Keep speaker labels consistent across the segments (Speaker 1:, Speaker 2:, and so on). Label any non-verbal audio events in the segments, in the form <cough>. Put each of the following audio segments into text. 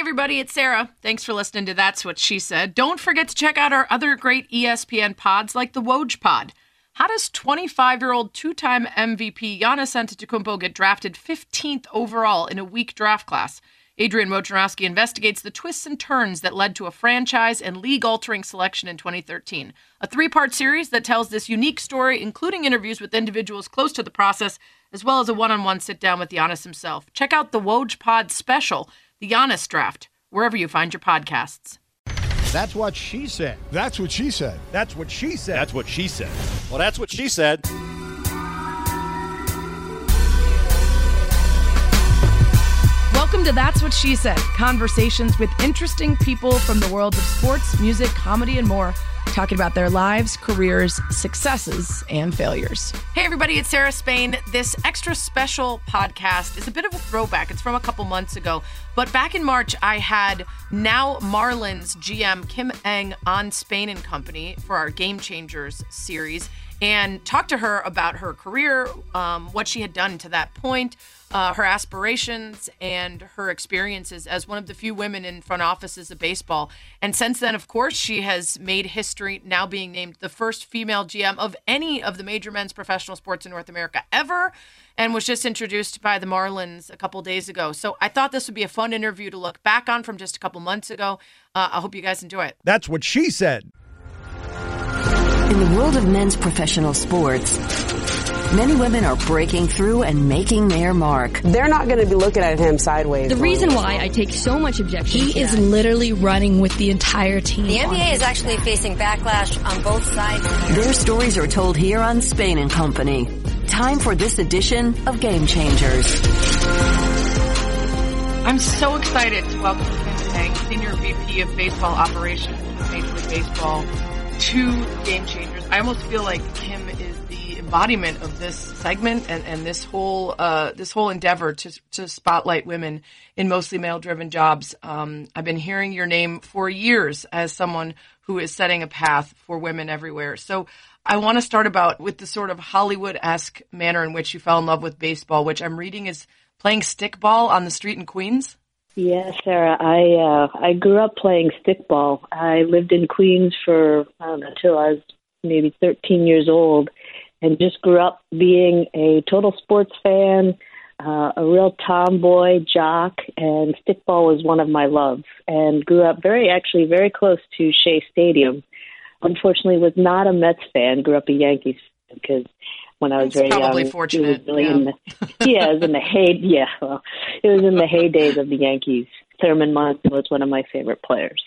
Speaker 1: everybody, it's Sarah. Thanks for listening to That's What She Said. Don't forget to check out our other great ESPN pods like the Woj Pod. How does 25 year old two time MVP Giannis Antetokounmpo get drafted 15th overall in a weak draft class? Adrian Wojnarowski investigates the twists and turns that led to a franchise and league altering selection in 2013. A three part series that tells this unique story, including interviews with individuals close to the process, as well as a one on one sit down with Giannis himself. Check out the Woj Pod special, The Giannis Draft, wherever you find your podcasts.
Speaker 2: That's what she said.
Speaker 3: That's what she said.
Speaker 2: That's what she said.
Speaker 4: That's what she said. Well, that's what she said.
Speaker 1: Welcome to That's What She Said conversations with interesting people from the world of sports, music, comedy, and more, talking about their lives, careers, successes, and failures. Hey, everybody, it's Sarah Spain. This extra special podcast is a bit of a throwback. It's from a couple months ago. But back in March, I had now Marlins GM Kim Ng on Spain and Company for our Game Changers series and talked to her about her career, um, what she had done to that point, uh, her aspirations, and her experiences as one of the few women in front offices of baseball. And since then, of course, she has made history, now being named the first female GM of any of the major men's professional sports in North America ever, and was just introduced by the Marlins a couple days ago. So I thought this would be a fun interview to look back on from just a couple months ago. Uh, I hope you guys enjoy it.
Speaker 2: That's what she said.
Speaker 5: In the world of men's professional sports, many women are breaking through and making their mark.
Speaker 6: They're not going to be looking at him sideways.
Speaker 7: The reason why I take so much objection he is literally running with the entire team.
Speaker 8: The NBA is actually facing backlash on both sides.
Speaker 5: Their stories are told here on Spain and Company. Time for this edition of Game Changers.
Speaker 1: I'm so excited to welcome Kim Ng, Senior VP of Baseball Operations with Major League Baseball, to Game Changers. I almost feel like Kim is the embodiment of this segment and, and this whole uh, this whole endeavor to to spotlight women in mostly male driven jobs. Um, I've been hearing your name for years as someone who is setting a path for women everywhere. So I want to start about with the sort of Hollywood esque manner in which you fell in love with baseball, which I'm reading is playing stickball on the street in Queens.
Speaker 9: Yes, Sarah. I uh, I grew up playing stickball. I lived in Queens for I don't know, until I was maybe 13 years old, and just grew up being a total sports fan, uh, a real tomboy jock, and stickball was one of my loves. And grew up very actually very close to Shea Stadium. Unfortunately, was not a Mets fan. Grew up a Yankees fan because when I was very
Speaker 1: probably
Speaker 9: young.
Speaker 1: fortunate,
Speaker 9: was really
Speaker 1: yeah.
Speaker 9: in the, yeah, it was in the hey, yeah, well, it was in the heydays of the Yankees. Thurman Munson was one of my favorite players.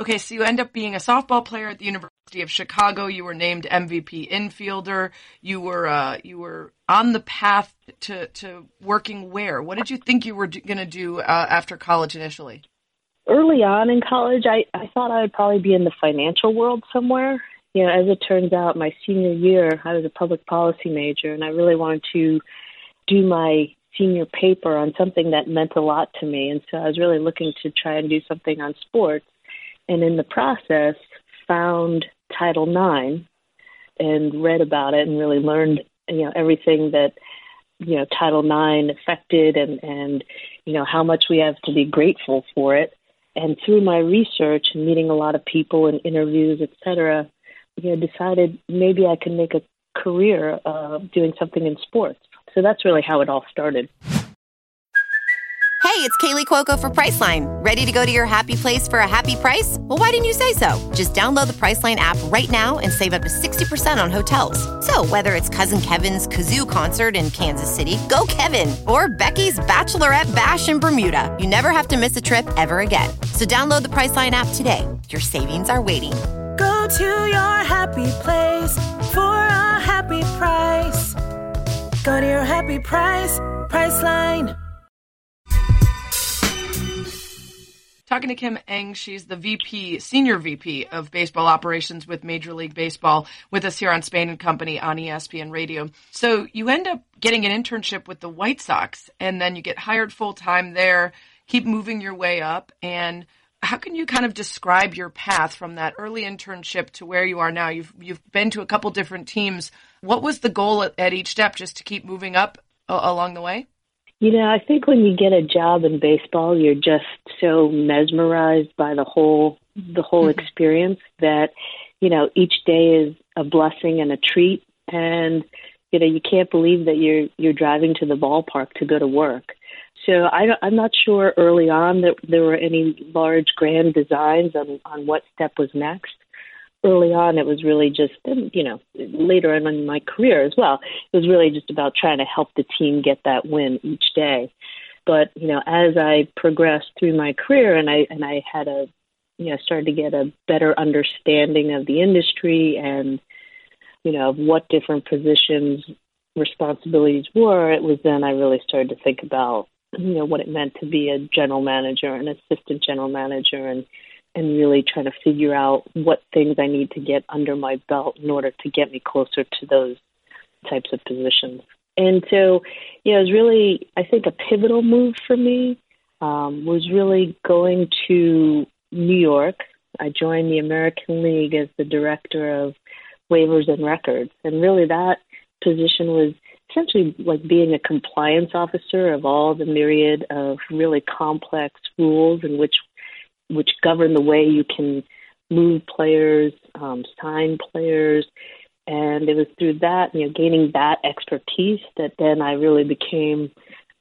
Speaker 1: Okay, so you end up being a softball player at the University of Chicago. You were named MVP infielder. You were uh, you were on the path to to working where? What did you think you were going to do uh, after college initially?
Speaker 9: Early on in college, I, I thought I would probably be in the financial world somewhere. You know, as it turns out, my senior year, I was a public policy major, and I really wanted to do my senior paper on something that meant a lot to me. And so I was really looking to try and do something on sports. And in the process, found Title IX and read about it and really learned, you know, everything that, you know, Title IX affected and, and, you know, how much we have to be grateful for it. And through my research and meeting a lot of people and interviews, et cetera, you know, decided maybe I could make a career uh, doing something in sports. So that's really how it all started.
Speaker 8: Hey, it's Kaley Cuoco for Priceline. Ready to go to your happy place for a happy price? Well, why didn't you say so? Just download the Priceline app right now and save up to 60% on hotels. So, whether it's Cousin Kevin's Kazoo concert in Kansas City, go Kevin, or Becky's Bachelorette Bash in Bermuda, you never have to miss a trip ever again. So, download the Priceline app today. Your savings are waiting.
Speaker 10: To your happy place for a happy price. Go to your happy price, Priceline.
Speaker 1: Talking to Kim Ng, she's the VP, senior VP of baseball operations with Major League Baseball, with us here on Spain and Company on ESPN Radio. So you end up getting an internship with the White Sox, and then you get hired full time there. Keep moving your way up, and how can you kind of describe your path from that early internship to where you are now? You've you've been to a couple different teams. What was the goal at, at each step? Just to keep moving up uh, along the way?
Speaker 9: You know, I think when you get a job in baseball, you're just so mesmerized by the whole the whole mm-hmm. experience that you know each day is a blessing and a treat, and you know you can't believe that you're you're driving to the ballpark to go to work. So I, I'm not sure early on that there were any large grand designs on on what step was next early on, it was really just, you know, later on in my career as well, it was really just about trying to help the team get that win each day. But you know, as I progressed through my career, and I and I had a, you know, started to get a better understanding of the industry and, you know, of what different positions responsibilities were. It was then I really started to think about, you know, what it meant to be a general manager, an assistant general manager, and and really trying to figure out what things I need to get under my belt in order to get me closer to those types of positions. And so, you know, it was really, I think, a pivotal move for me um, was really going to New York. I joined the American League as the director of waivers and records. And really, that position was essentially like being a compliance officer of all the myriad of really complex rules in which which govern the way you can move players, um, sign players, and it was through that, you know, gaining that expertise that then I really became,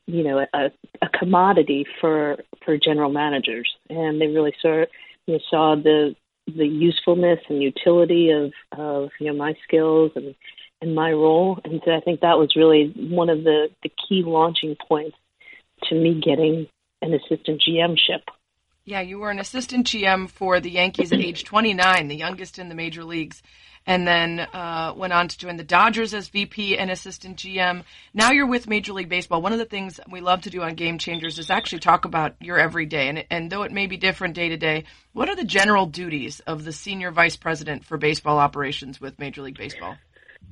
Speaker 9: you know, a, a commodity for for general managers, and they really saw, you know, saw the the usefulness and utility of of you know my skills and and my role, and so I think that was really one of the the key launching points to me getting an assistant GM ship.
Speaker 1: Yeah, you were an assistant GM for the Yankees at age 29, the youngest in the major leagues, and then uh, went on to join the Dodgers as VP and assistant GM. Now you're with Major League Baseball. One of the things we love to do on Game Changers is actually talk about your everyday, and, and though it may be different day to day, what are the general duties of the senior vice president for baseball operations with Major League Baseball?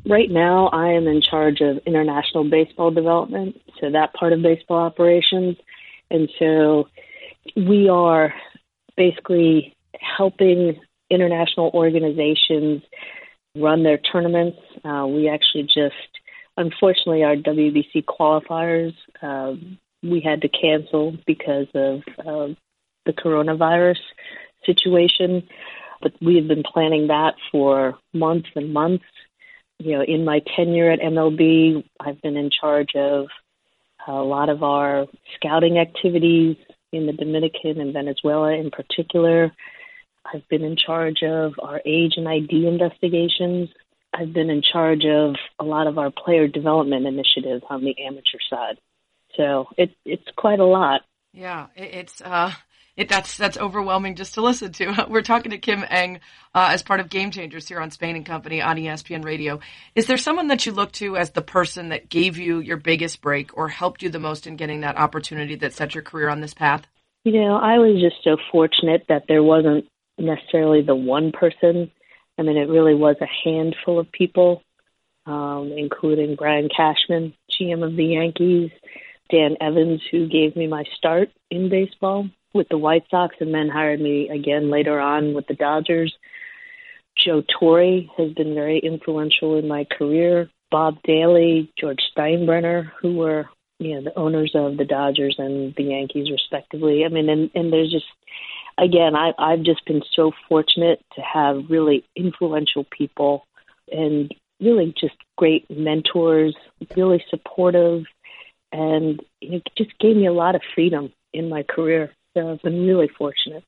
Speaker 9: Right now, I am in charge of international baseball development, so that part of baseball operations, and so we are basically helping international organizations run their tournaments. Uh, we actually just, unfortunately, our WBC qualifiers uh, we had to cancel because of uh, the coronavirus situation. But we have been planning that for months and months. You know, in my tenure at MLB, I've been in charge of a lot of our scouting activities, in the Dominican and Venezuela in particular. I've been in charge of our age and ID investigations. I've been in charge of a lot of our player development initiatives on the amateur side. So it, it's quite a lot.
Speaker 1: Yeah, it's uh, it, that's that's overwhelming just to listen to. <laughs> We're talking to Kim Ng uh, as part of Game Changers here on Spain and Company on ESPN Radio. Is there someone that you look to as the person that gave you your biggest break or helped you the most in getting that opportunity that set your career on this path?
Speaker 9: You know, I was just so fortunate that there wasn't necessarily the one person. I mean, it really was a handful of people, um, including Brian Cashman, GM of the Yankees, Dan Evans, who gave me my start in baseball with the White Sox and then hired me again later on with the Dodgers. Joe Torre has been very influential in my career. Bob Daly, George Steinbrenner, who were you know the owners of the Dodgers and the Yankees respectively. I mean, and and there's just again, I I've just been so fortunate to have really influential people and really just great mentors, really supportive, and it just gave me a lot of freedom in my career. So I've been really fortunate.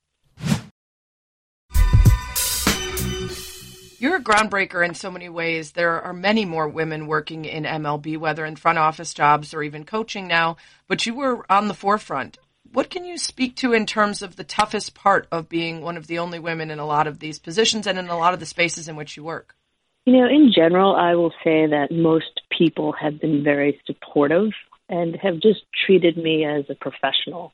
Speaker 1: You're a groundbreaker in so many ways. There are many more women working in MLB, whether in front office jobs or even coaching now, but you were on the forefront. What can you speak to in terms of the toughest part of being one of the only women in a lot of these positions and in a lot of the spaces in which you work?
Speaker 9: You know, in general, I will say that most people have been very supportive and have just treated me as a professional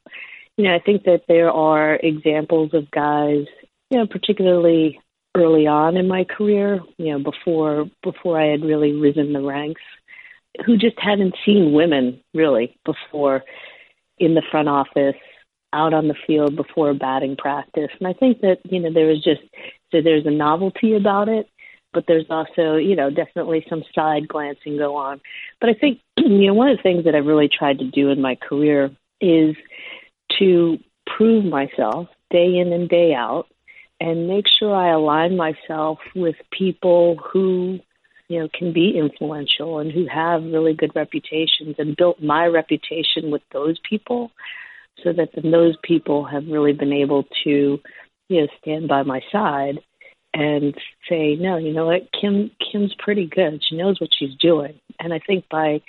Speaker 9: you know, I think that there are examples of guys, you know, particularly early on in my career, you know, before before I had really risen the ranks, who just hadn't seen women really before in the front office, out on the field before batting practice. And I think that, you know, there was just so there's a novelty about it. but there's also, you know, definitely some side glancing go on. But I think, <clears throat> you know, one of the things that I've really tried to do in my career is to prove myself day in and day out and make sure I align myself with people who you know can be influential and who have really good reputations and built my reputation with those people so that then those people have really been able to you know stand by my side and say no you know what? Kim kim's pretty good. She knows what she's doing. And i think by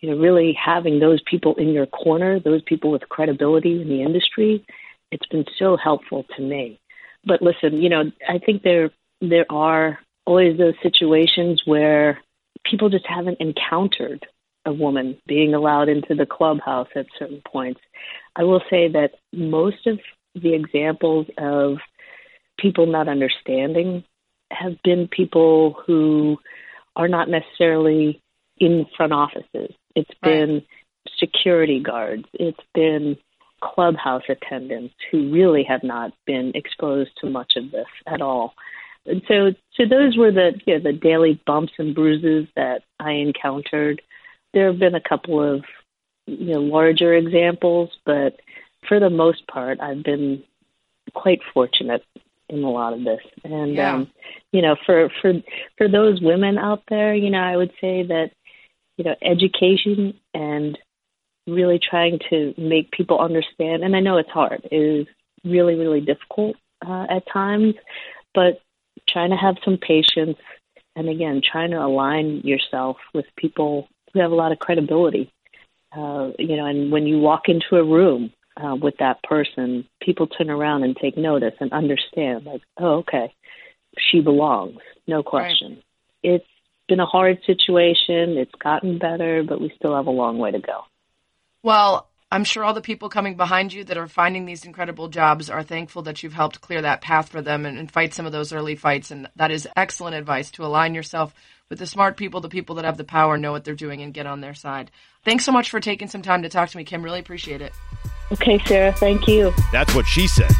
Speaker 9: you know really having those people in your corner those people with credibility in the industry it's been so helpful to me but listen you know i think there there are always those situations where people just haven't encountered a woman being allowed into the clubhouse at certain points. I will say that most of the examples of people not understanding have been people who are not necessarily in front offices. It's right. been security guards. It's been clubhouse attendants who really have not been exposed to much of this at all. And so, so those were the you know, the daily bumps and bruises that I encountered. There have been a couple of you know larger examples, but for the most part, I've been quite fortunate in a lot of this. And yeah. um, you know, for for for those women out there, you know, I would say that you know education and really trying to make people understand. And I know it's hard. It is really really difficult uh, at times, but trying to have some patience, and again, trying to align yourself with people who have a lot of credibility. Uh, you know, and when you walk into a room uh, with that person, people turn around and take notice and understand, like, oh, okay, she belongs, no question. Right. It's been a hard situation. It's gotten better, but we still have a long way to go.
Speaker 1: Well, I'm sure all the people coming behind you that are finding these incredible jobs are thankful that you've helped clear that path for them and, and, fight some of those early fights. And that is excellent advice to align yourself with the smart people, the people that have the power, know what they're doing, and get on their side. Thanks so much for taking some time to talk to me, Kim. Really appreciate it.
Speaker 9: Okay, Sarah. Thank you.
Speaker 4: That's what she said.